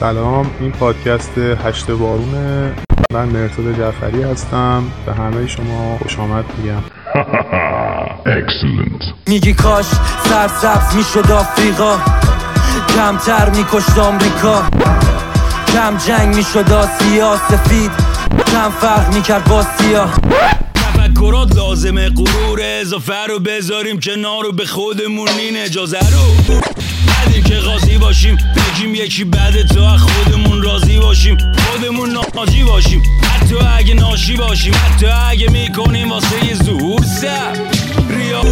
سلام این پادکست هشت بارونه من مرتضی جعفری هستم. به همه شما خوش آمد میگم. میگی کاش سر سبز می‌شد آفریقا. کمتر میکشت آمریکا. کم جنگ می‌شد آسیا. سفید کم فرق می‌کرد با سیاه. تفکرات لازمه غرور. اضافه رو بذاریم کنار رو به خودمون این اجازه رو. ندیم که قاضی باشیم بگیم یکی بعد تو خودمون راضی باشیم. خودمون ناجی باشیم. حتی اگه ناشی باشیم حتی اگه می‌کنیم واسه ظهور سر ریا.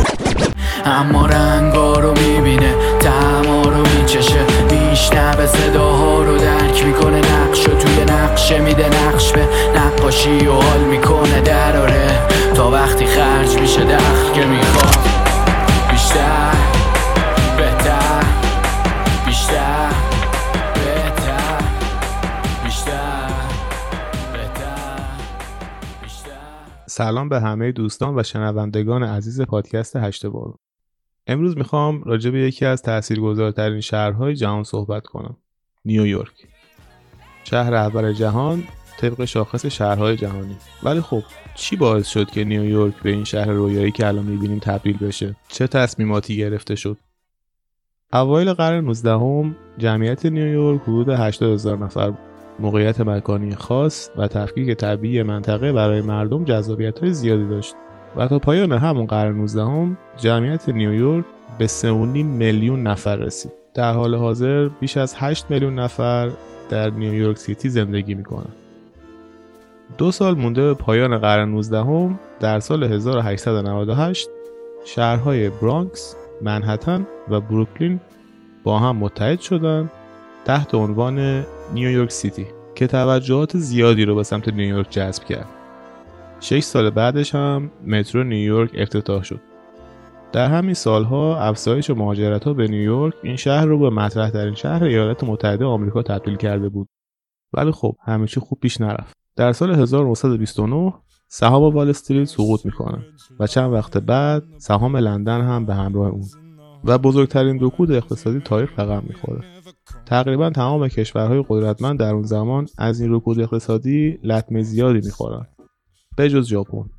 اما رنگا رو می‌بینه تما رو میچشه. میشنبه صداها رو درک می‌کنه نقش توی نقشه میده. نقش به نقاشی و حال می‌کنه. دراره تا وقتی خرج میشه دخل که می‌خواد. بیشتر. سلام به همه دوستان و شنوندگان عزیز پادکست هشت بارون. امروز می‌خوام راجع به یکی از تاثیرگذارترین شهرهای جهان صحبت کنم. نیویورک شهر اول جهان طبق شاخص شهرهای جهانی. ولی خب چی باعث شد که نیویورک به این شهر رویایی که الان می‌بینیم تبدیل بشه؟ چه تصمیماتی گرفته شد؟ اوایل قرن 19 هم جمعیت نیویورک حدود 80 هزار نفر بود. موقعیت مکانی خاص و تفکیک طبیعی منطقه برای مردم جذابیت های زیادی داشت و تا پایان همون قرن 19 هم جمعیت نیویورک به 3.5 میلیون نفر رسید. در حال حاضر بیش از 8 میلیون نفر در نیویورک سیتی زندگی می‌کنن دو سال مونده به پایان قرن 19 هم در سال 1898 شهرهای برانکس، منحتن و بروکلین با هم متحد شدند تحت عنوان نیویورک سیتی که توجهات زیادی رو به سمت نیویورک جذب کرد. شش سال بعدش هم مترو نیویورک افتتاح شد. در همین سالها افزایش مهاجرت ها به نیویورک این شهر رو به مطرح ترین شهر ایالات متحده آمریکا تبدیل کرده بود. ولی خب همه چی خوب پیش نرفت. در سال 1929 سهام وال استریت سقوط می‌کنه و چند وقت بعد سهام لندن هم به همراه اون و بزرگترین رکود اقتصادی تاریخ رقم می‌خوره. تقریبا تمام کشورهای قدرتمند در اون زمان از این رکود اقتصادی لطمه زیادی می‌خورن. به جز ژاپن.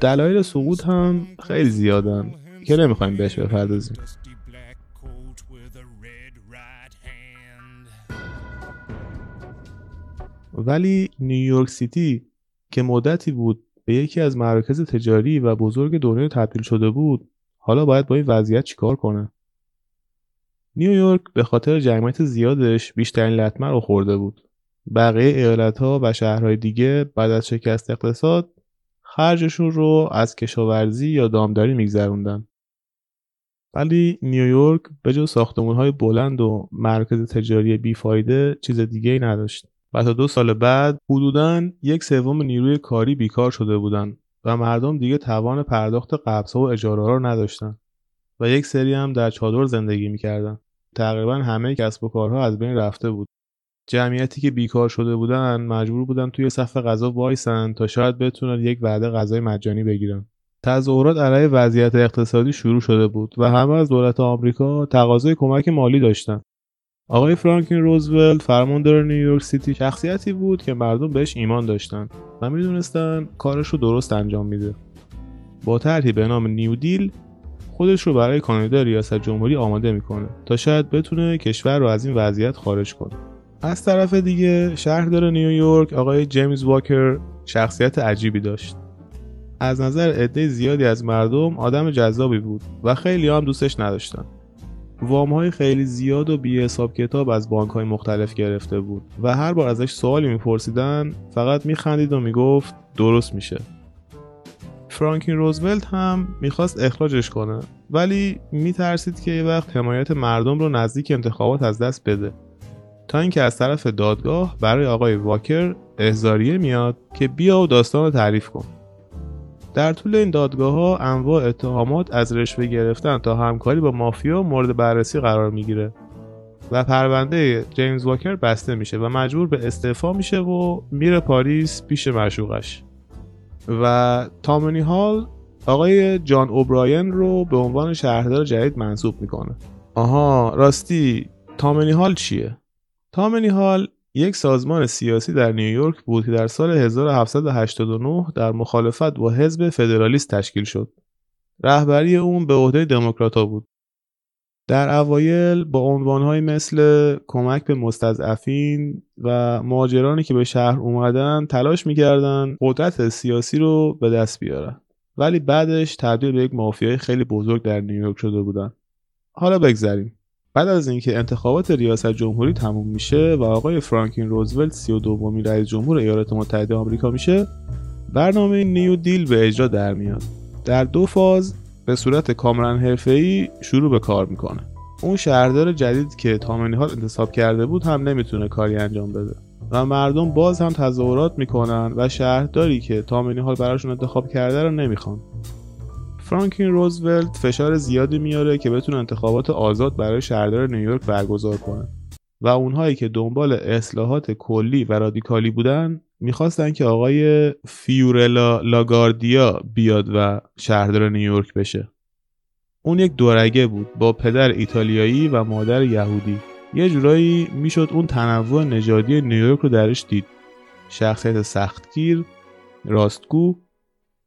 دلایل سقوط هم خیلی زیادن که نمی‌خوایم بهش بپردازیم. ولی نیویورک سیتی که مدتی بود به یکی از مراکز تجاری و بزرگ دنیا تبدیل شده بود حالا باید با این وضعیت چیکار کنه نیویورک به خاطر جمعیت زیادش بیشترین لطمه رو خورده بود. بقیه ایالتها و شهرهای دیگه بعد از شکست اقتصاد خرجشون رو از کشاورزی یا دامداری میگذروندن. ولی نیویورک به جز ساختمانهای بلند و مرکز تجاری بیفایده چیز دیگه ای نداشت. و تا دو سال بعد حدوداً یک سوم نیروی کاری بیکار شده بودن و مردم دیگه توان پرداخت قبضها و اجاره رو نداشتن. و یک سری هم در چادر زندگی می‌کردن. تقریبا همه کسب و کارها از بین رفته بود. جمعیتی که بیکار شده بودن مجبور بودن توی صف غذا وایسن تا شاید بتونن یک وعده غذای مجانی بگیرن. تظاهرات علیه وضعیت اقتصادی شروع شده بود و همه از دولت آمریکا تقاضای کمک مالی داشتن. آقای فرانکلین روزولت فرماندار نیویورک سیتی شخصیتی بود که مردم بهش ایمان داشتن و می‌دونستن کارش رو درست انجام میده. با طرحی به نام نیو دیل خودش رو برای کانادا ریاست جمهوری آماده می‌کنه تا شاید بتونه کشور رو از این وضعیت خارج کنه. از طرف دیگه شهردار نیویورک آقای جیمز واکر شخصیت عجیبی داشت. از نظر عده زیادی از مردم آدم جذابی بود و خیلی هم دوستش نداشتن. وام های خیلی زیاد و بی حساب کتاب از بانک های مختلف گرفته بود و هر بار ازش سوالی میپرسیدن فقط میخندید و می‌گفت درست میشه. فرانکین روزولت هم می‌خواست اخراجش کنه ولی میترسید که یه وقت حمایت مردم رو نزدیک انتخابات از دست بده. تا اینکه از طرف دادگاه برای آقای واکر احزاریه میاد که بیا و داستان رو تعریف کن. در طول این دادگاه ها انواع اتهامات از رشوه گرفتن تا همکاری با مافیا مورد بررسی قرار می‌گیره و پرونده جیمز واکر بسته میشه و مجبور به استعفا میشه و میره پاریس پیش مشوقش و تامنی هال آقای جان اوبراین رو به عنوان شهردار جدید منصوب می‌کنه آها راستی تامنی هال چیه؟ تامنی هال یک سازمان سیاسی در نیویورک بود که در سال 1789 در مخالفت با حزب فدرالیست تشکیل شد. رهبری اون به عهده دموکراتها بود. در اوایل با عنوانهایی مثل کمک به مستضعفین و مهاجرانی که به شهر اومدن تلاش می‌کردن قدرت سیاسی رو به دست بیارن ولی بعدش تبدیل به یک مافیای خیلی بزرگ در نیویورک شده بودن حالا بگذریم بعد از اینکه انتخابات ریاست جمهوری تموم میشه و آقای فرانکین روزولت سی و دومین رئیس جمهور ایالات متحده آمریکا میشه برنامه نیو دیل به اجرا در میاد. در دو فاز به صورت کاملا حرفه‌ای شروع به کار می‌کنه. اون شهردار جدید که تامنی هال انتصاب کرده بود هم نمی‌تونه کاری انجام بده و مردم باز هم تظاهرات می‌کنن و شهرداری که تامنی هال براشون انتخاب کرده رو نمی‌خوان. فرانکین روزولت فشار زیادی میاره که بتونه انتخابات آزاد برای شهردار نیویورک برگزار کنه. و اونهایی که دنبال اصلاحات کلی و رادیکالی بودن می‌خواستن که آقای فیورلا لاگاردیا بیاد و شهردار نیویورک بشه. اون یک دورگه بود با پدر ایتالیایی و مادر یهودی. یه جورایی می‌شد اون تنوع نژادی نیویورک رو درش دید. شخصیت سختگیر راستگو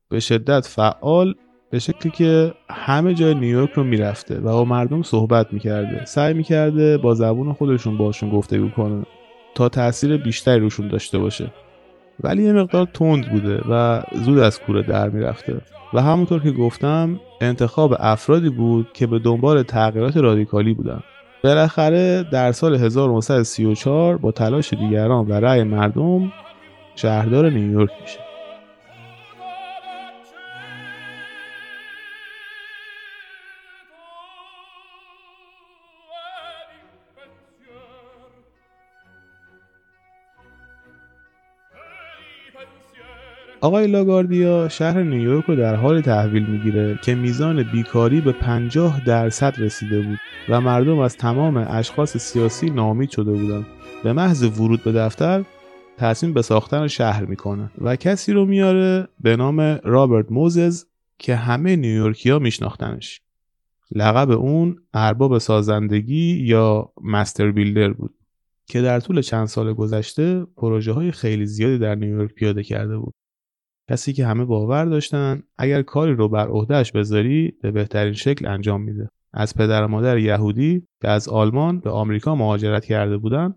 به شدت فعال به شکلی که همه جای نیویورک رو می‌رفته و با مردم صحبت می‌کرده. سعی می‌کرده با زبون خودشون باشون گفتگو کنه تا تاثیر بیشتری روشون داشته باشه. ولی یه مقدار تند بوده و زود از کوره در می‌رفته. و همونطور که گفتم انتخاب افرادی بود که به دنبال تغییرات رادیکالی بودن. بالاخره در سال 1934 با تلاش دیگران و رأی مردم شهردار نیویورک میشه. آقای لاگاردیا شهر نیویورک رو در حال تحویل می‌گیره که میزان بیکاری به 50 درصد رسیده بود و مردم از تمام اشخاص سیاسی نامید شده بودند. به محض ورود به دفتر تصمیم به ساختن شهر می‌کنه و کسی رو میاره به نام رابرت موزز که همه نیویورکیا میشناختنش. لقب اون ارباب سازندگی یا مستر بیلدر بود که در طول چند سال گذشته پروژه های خیلی زیادی در نیویورک پیاده کرده بود. کسی که همه باور داشتن اگر کاری رو بر عهدهش بذاری به بهترین شکل انجام میده. از پدر و مادر یهودی که از آلمان به آمریکا مهاجرت کرده بودن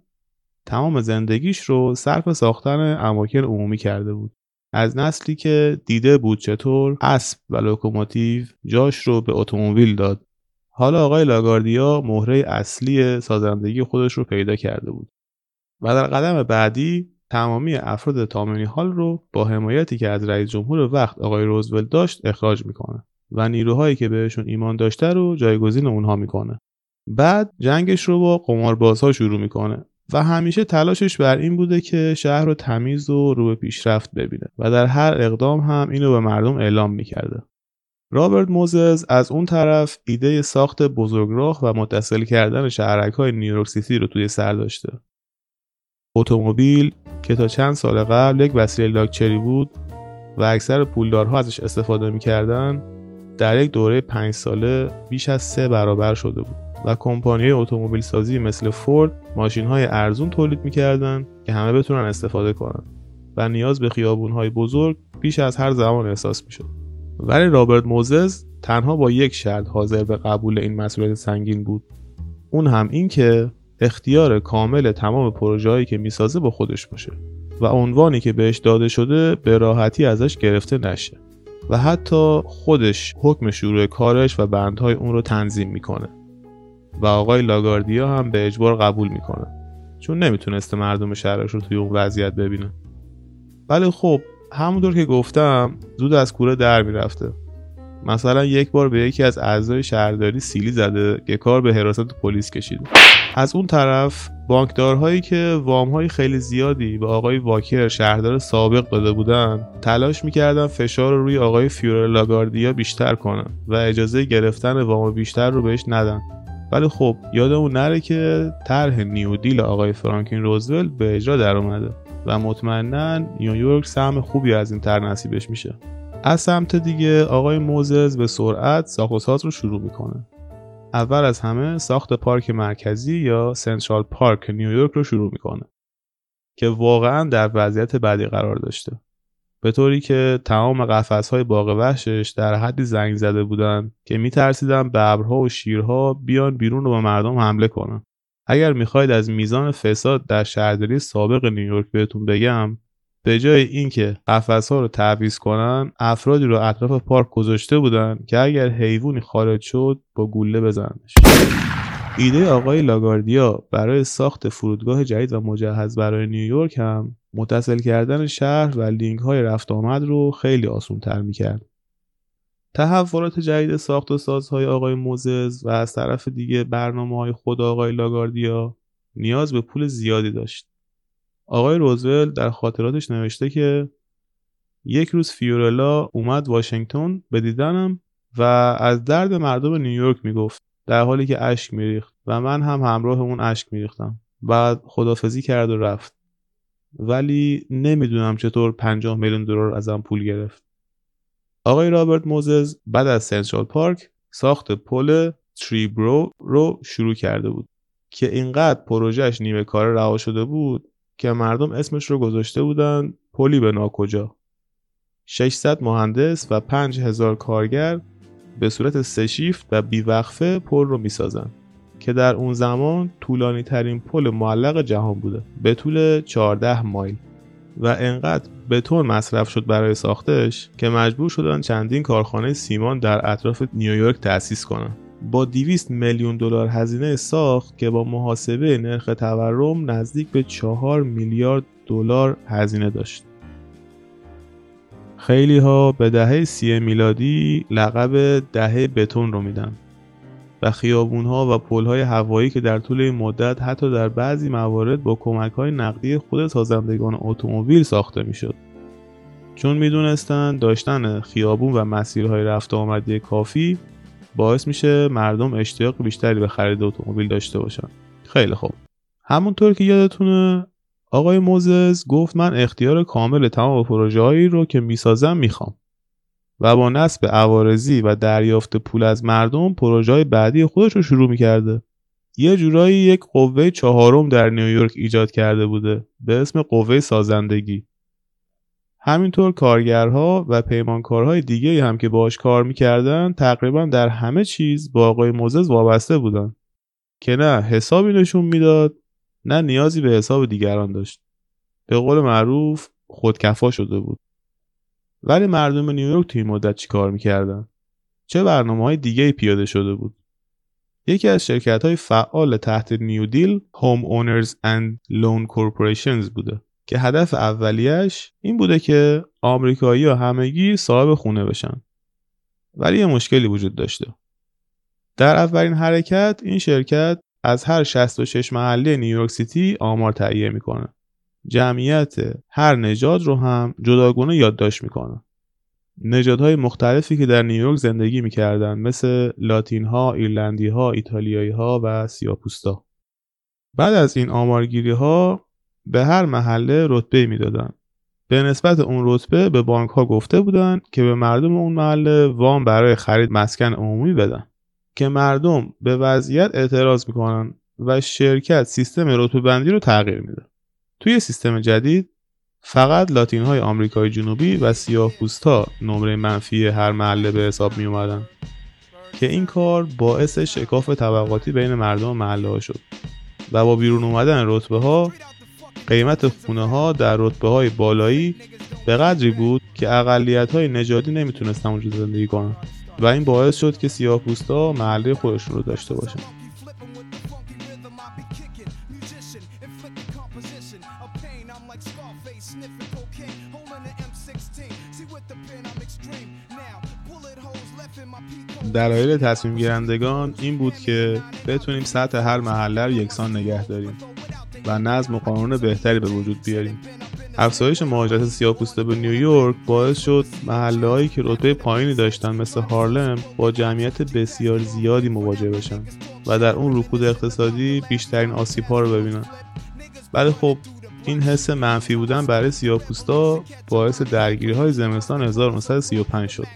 تمام زندگیش رو صرف ساختن اماکن عمومی کرده بود. از نسلی که دیده بود چطور اسب و لوکوموتیو جاش رو به اتومبیل داد. حالا آقای لاگاردیا مهره اصلی سازندگی خودش رو پیدا کرده بود. و در قدم بعدی تمامی افراد تامنی حال رو با حمایتی که از رئیس جمهور وقت آقای روزولت داشت اخراج می‌کنه و نیروهایی که بهشون ایمان داشته رو جایگزین اونها می‌کنه. بعد جنگش رو با قماربازها شروع می‌کنه و همیشه تلاشش بر این بوده که شهر رو تمیز و رو به پیشرفت ببینه و در هر اقدام هم اینو به مردم اعلام می‌کرده. رابرت موزز از اون طرف ایده ساخت بزرگراه و متصل کردن شهرک های نیویورک سیتی رو توی سر داشته. اتومبیل که تا چند سال قبل یک وسیله لاکچری بود و اکثر پولدارها ازش استفاده می‌کردن در یک دوره پنج ساله بیش از سه برابر شده بود و کمپانی اتومبیل سازی مثل فورد ماشین های ارزون تولید می‌کردن که همه بتونن استفاده کنن و نیاز به خیابون های بزرگ بیش از هر زمان احساس می‌شد. ولی رابرت موزز تنها با یک شرط حاضر به قبول این مسئولیت سنگین بود. اون هم این که اختیار کامل تمام پروژه‌ای که می‌سازه با خودش باشه و عنوانی که بهش داده شده به راحتی ازش گرفته نشه و حتی خودش حکم شروع کارش و بندهای اون رو تنظیم می‌کنه و آقای لاگاردیا هم به اجبار قبول می‌کنه چون نمی‌تونسته مردم شهرش رو توی اون وضعیت ببینه. ولی خب همونطور که گفتم زود از کوره در می‌رفته. مثلا یک بار به یکی از اعضای شهرداری سیلی زده که کار به حراست پلیس کشیده از اون طرف بانکدارهایی که وامهای خیلی زیادی به آقای واکر شهردار سابق داده بودن تلاش می‌کردن فشار رو روی آقای فیور لاگاردیا بیشتر کنن و اجازه گرفتن وام بیشتر رو بهش ندن. ولی خب یادمون نره که طرح نیو دیل آقای فرانکین روزولت به اجرا در اومده و مطمئنا نیویورک سهم خوبی از این طرح نصیبش میشه. از سمت دیگه آقای موزز به سرعت ساخت رو شروع می‌کنه. اول از همه ساخت پارک مرکزی یا سنترال پارک نیویورک رو شروع می‌کنه که واقعا در وضعیت بدی قرار داشته. به طوری که تمام قفس های باغ وحشش در حدی زنگ زده بودن که میترسیدن ببرها و شیرها بیان بیرون و به مردم حمله کنن. اگر می‌خواید از میزان فساد در شهرداری سابق نیویورک بهتون بگم به جای اینکه قفس ها رو تعویض کنن افرادی رو اطراف پارک گذاشته بودن که اگر حیوانی خارج شد با گوله بزننش ایده آقای لاگاردیا برای ساخت فرودگاه جدید و مجهز برای نیویورک هم متصل کردن شهر و لینک های رفت آمد رو خیلی آسون تر می‌کرد. تحولات جدید ساخت و سازهای آقای موزز و از طرف دیگه برنامه های خود آقای لاگاردیا نیاز به پول زیادی داشت. آقای روزول در خاطراتش نوشته که یک روز فیورلا اومد واشنگتن به دیدنم و از درد مردم نیویورک می‌گفت در حالی که اشک میریخت و من هم همراه اون اشک میریختم. بعد خدافزی کرد و رفت. ولی نمی‌دونم چطور 50 میلیون دلار ازم پول گرفت. آقای رابرت موزز بعد از سنترال پارک ساخت پل تریبرو رو شروع کرده بود که اینقدر پروژهش نیمه کار رها شده بود که مردم اسمش رو گذاشته بودن پلی به ناکجا. 600 مهندس و 5000 کارگر به صورت سه شیفت و بیوقفه پل رو می‌سازن که در اون زمان طولانی ترین پل معلق جهان بوده به طول 14 مایل. و انقدر بتون مصرف شد برای ساختش که مجبور شدن چندین کارخانه سیمان در اطراف نیویورک تأسیس کنن. با 200 میلیون دلار هزینه ساخت که با محاسبه نرخ تورم نزدیک به 4 میلیارد دلار هزینه داشت. خیلی ها به دهه سی میلادی لقب دهه بتون رو میدن و خیابون ها و پل های هوایی که در طول این مدت حتی در بعضی موارد با کمک های نقدی خود سازندگان اتومبیل ساخته می‌شد. چون می‌دونستند داشتن خیابون و مسیرهای رفت آمدی کافی باعث میشه مردم اشتیاق بیشتری به خرید اتومبیل داشته باشن. خیلی خوب. همونطور که یادتونه آقای موزز گفت من اختیار کامل تمام پروژه هایی رو که می‌سازم می‌خوام و با نصب عوارضی و دریافت پول از مردم پروژه های بعدی خودش رو شروع می‌کرده. یه جورایی یک قوه چهارم در نیویورک ایجاد کرده بوده به اسم قوه سازندگی. همینطور کارگرها و پیمانکارهای دیگه هم که باش کار می‌کردن تقریبا در همه چیز با آقای موزز وابسته بودن. که نه حسابی نشون می‌داد نه نیازی به حساب دیگران داشت. به قول معروف خودکفا شده بود. ولی مردم نیویورک توی مدت چی کار می‌کردن؟ چه برنامه های دیگه پیاده شده بود؟ یکی از شرکت های فعال تحت New Deal Home Owners and Loan Corporations بوده. که هدف اولیش این بوده که آمریکایی ها همگی صاحب خونه بشن. ولی یه مشکلی وجود داشته. در اولین حرکت این شرکت از هر 66 محله نیویورک سیتی آمار تهیه می‌کنه. جمعیت هر نژاد رو هم جداگونه یادداشت می‌کنه. نژادهای مختلفی که در نیویورک زندگی می‌کردن مثل لاتین ها، ایرلندی ها، ایتالیایی ها و سیاپوستا. بعد از این آمارگیری ها به هر محله رتبه می‌دادن. به نسبت اون رتبه به بانک ها گفته بودن که به مردم اون محله وام برای خرید مسکن عمومی بدن. که مردم به وضعیت اعتراض می‌کنن و شرکت سیستم رتبه بندی رو تغییر میده. توی سیستم جدید فقط لاتین های آمریکای جنوبی و سیاه ها نمره منفی هر محله به حساب می اومدن که این کار باعث شکاف طبقاتی بین مردم محله ها شد و با بیرون اومدن رتبه ها قیمت خونه ها در رتبه های بالایی به قدری بود که اقلیت های نژادی نمی‌تونستن اونجا زندگی کنن. و این باعث شد که سیاه ها محله خودشون رو داشته باشن. دلایل تصمیم گیرندگان این بود که بتونیم سطح هر محله رو یکسان نگه داریم. و نظم و قانون بهتری به وجود بیاریم. افزایش مهاجرت سیاه‌پوسته به نیویورک باعث شد محله هایی که رتبه پایینی داشتن مثل هارلم با جمعیت بسیار زیادی مواجه بشن و در اون رکود اقتصادی بیشترین آسیب ها رو ببینن. ولی خب این حس منفی بودن برای سیاه‌پوستا باعث درگیری های زمستان 1935 شد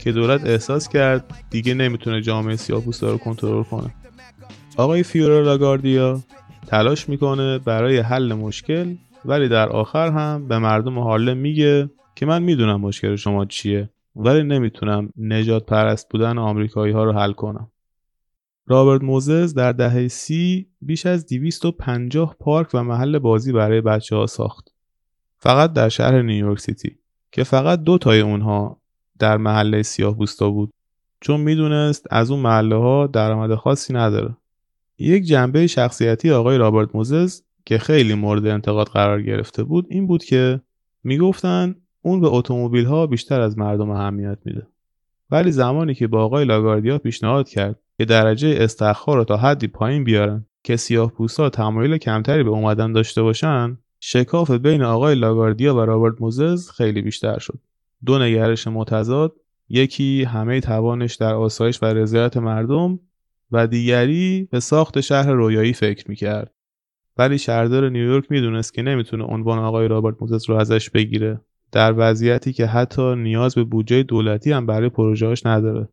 که دولت احساس کرد دیگه نمی‌تونه جامعه سیاه‌پوستا رو کنترل کنه. آقای فیورا لاگاردیا تلاش می‌کنه برای حل مشکل ولی در آخر هم به مردم هارلم میگه که من می‌دونم مشکل شما چیه ولی نمی‌تونم نجات پرست بودن آمریکایی ها رو حل کنم. رابرت موزز در دهه سی بیش از 250 پارک و محل بازی برای بچه ها ساخت. فقط در شهر نیویورک سیتی که فقط دو تای اونها در محله سیاه پوستا بود. چون می‌دونست از اون محله ها درآمد خاصی نداره. یک جنبه شخصیتی آقای رابرت موزز که خیلی مورد انتقاد قرار گرفته بود این بود که می‌گفتن اون به اتومبیل ها بیشتر از مردم اهمیت میده. ولی زمانی که با آقای لاگاردیا پیشنهاد کرد که درجه استخر رو تا حدی پایین بیارن که سیاه پوستا تمایل کمتری به اومدن داشته باشن شکاف بین آقای لاگاردیا و رابرت موزز خیلی بیشتر شد. دو نگرش متضاد یکی همه توانش در آسایش و رضایت مردم و دیگری به ساخت شهر رویایی فکر می‌کرد. ولی شهردار نیویورک می‌دونست که نمی‌تونه عنوان آقای رابرت موزز رو ازش بگیره. در وضعیتی که حتی نیاز به بودجه دولتی هم برای پروژهاش نداره.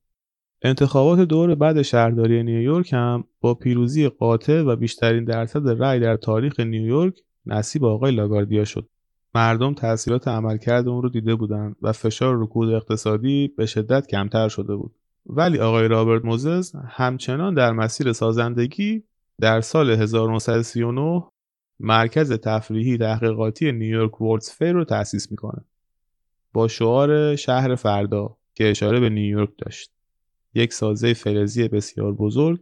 انتخابات دور بعد شهرداری نیویورک هم با پیروزی قاطع و بیشترین درصد رأی در تاریخ نیویورک نصیب آقای لاگاردیا شد. مردم تاثیرات عملکرد اون رو دیده بودند و فشار رکود اقتصادی به شدت کمتر شده بود. ولی آقای رابرت موزز همچنان در مسیر سازندگی در سال 1939 مرکز تفریحی تحقیقاتی نیویورک World's Fair رو تأسیس می‌کنه. با شعار شهر فردا که اشاره به نیویورک داشت. یک سازه فلزی بسیار بزرگ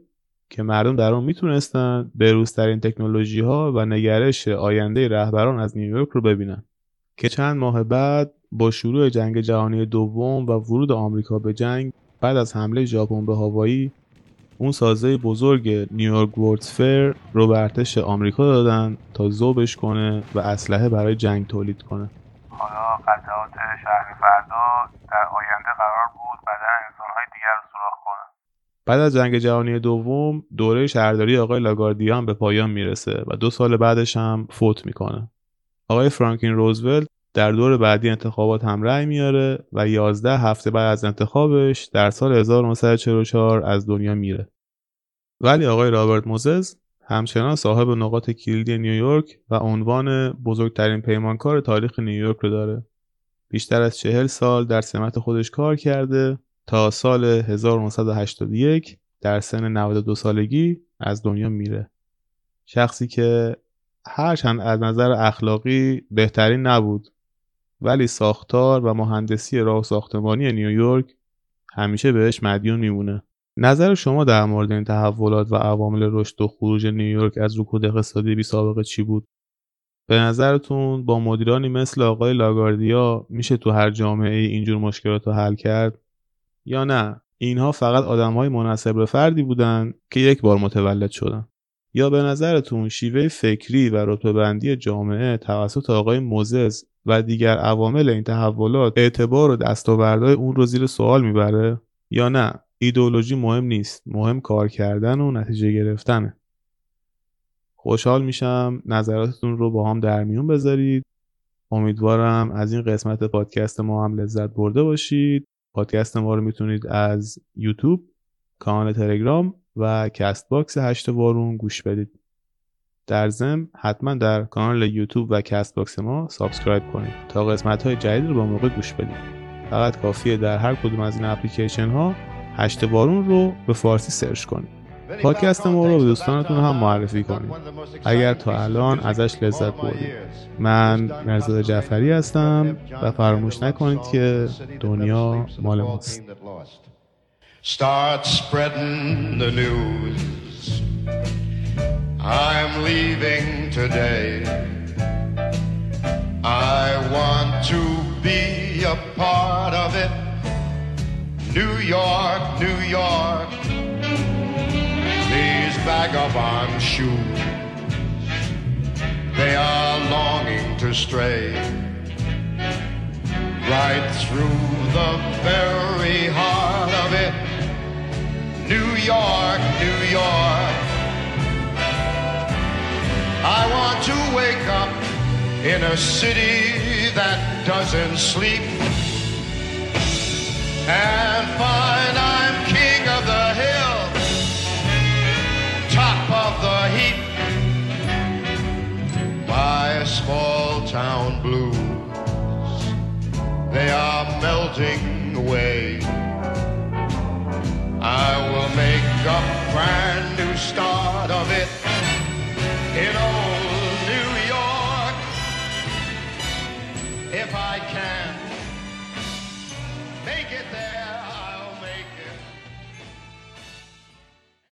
که مردم در آن می‌تونستند بروزترین تکنولوژی ها و نگرش آینده رهبران از نیویورک رو ببینن. که چند ماه بعد با شروع جنگ جهانی دوم و ورود آمریکا به جنگ بعد از حمله ژاپن به هاوایی اون سازه بزرگ نیویورک وردز فر رو به ارتش آمریکا دادن تا ذوبش کنه و اسلحه برای جنگ تولید کنه. حالا قطعات شهر فردا در آینده قرار بود بدن انسانهای دیگر رو سوراخ کنه. بعد از جنگ جهانی دوم دوره شهرداری آقای لاگاردیا هم به پایان می‌رسه و دو سال بعدش هم فوت می‌کنه. آقای فرانکین روزولت در دور بعدی انتخابات هم رأی میاره و 11 هفته بعد از انتخابش در سال 1944 از دنیا میره. ولی آقای رابرت موزز همچنان صاحب نقاط کلیدی نیویورک و عنوان بزرگترین پیمانکار تاریخ نیویورک رو داره. بیشتر از چهل سال در سمت خودش کار کرده تا سال 1981 در سن 92 سالگی از دنیا میره. شخصی که هرچند از نظر اخلاقی بهترین نبود ولی ساختار و مهندسی راه ساختمانی نیویورک همیشه بهش مدیون میمونه. نظر شما در مورد این تحولات و عوامل رشد و خروج نیویورک از رکود اقتصادی بی سابقه چی بود؟ به نظرتون با مدیرانی مثل آقای لاگاردیا میشه تو هر جامعه ای اینجور مشکلات رو حل کرد؟ یا نه؟ اینها فقط آدم های مناسب به فردی بودن که یک بار متولد شدن. یا به نظرتون شیوه فکری و رتبه جامعه توسط آقای موزز و دیگر عوامل این تحولات اعتبار و دستاوردهای اون رو زیر سوال می‌بره یا نه؟ ایدئولوژی مهم نیست. مهم کار کردن و نتیجه گرفتنه. خوشحال میشم نظراتتون رو با هم در میون بذارید. امیدوارم از این قسمت پادکست ما هم لذت برده باشید. پادکست ما رو می‌تونید از یوتیوب کانال تلگرام و Castbox هشت وارون گوش بدید. در ضمن حتما در کانال یوتیوب و Castbox ما subscribe کنید تا قسمت های جدید رو به موقع گوش بدید. فقط کافیه در هر کدوم از این اپلیکیشن ها هشت وارون رو به فارسی سرچ کنید. پادکست ما رو به دوستانتون هم معرفی کنید. اگر تا الان ازش لذت بردید. من مرزاد جعفری هستم و فراموش نکنید که دنیا مال ماست. Leaving today. I want to be a part of it. New York, New York. These vagabond shoes, they are longing to stray right through the very heart of it. New York, New York. I want to wake up in a city that doesn't sleep and find I'm king of the hill, top of the heap. My small town blues, they are melting away. I will make a brand new start of it in a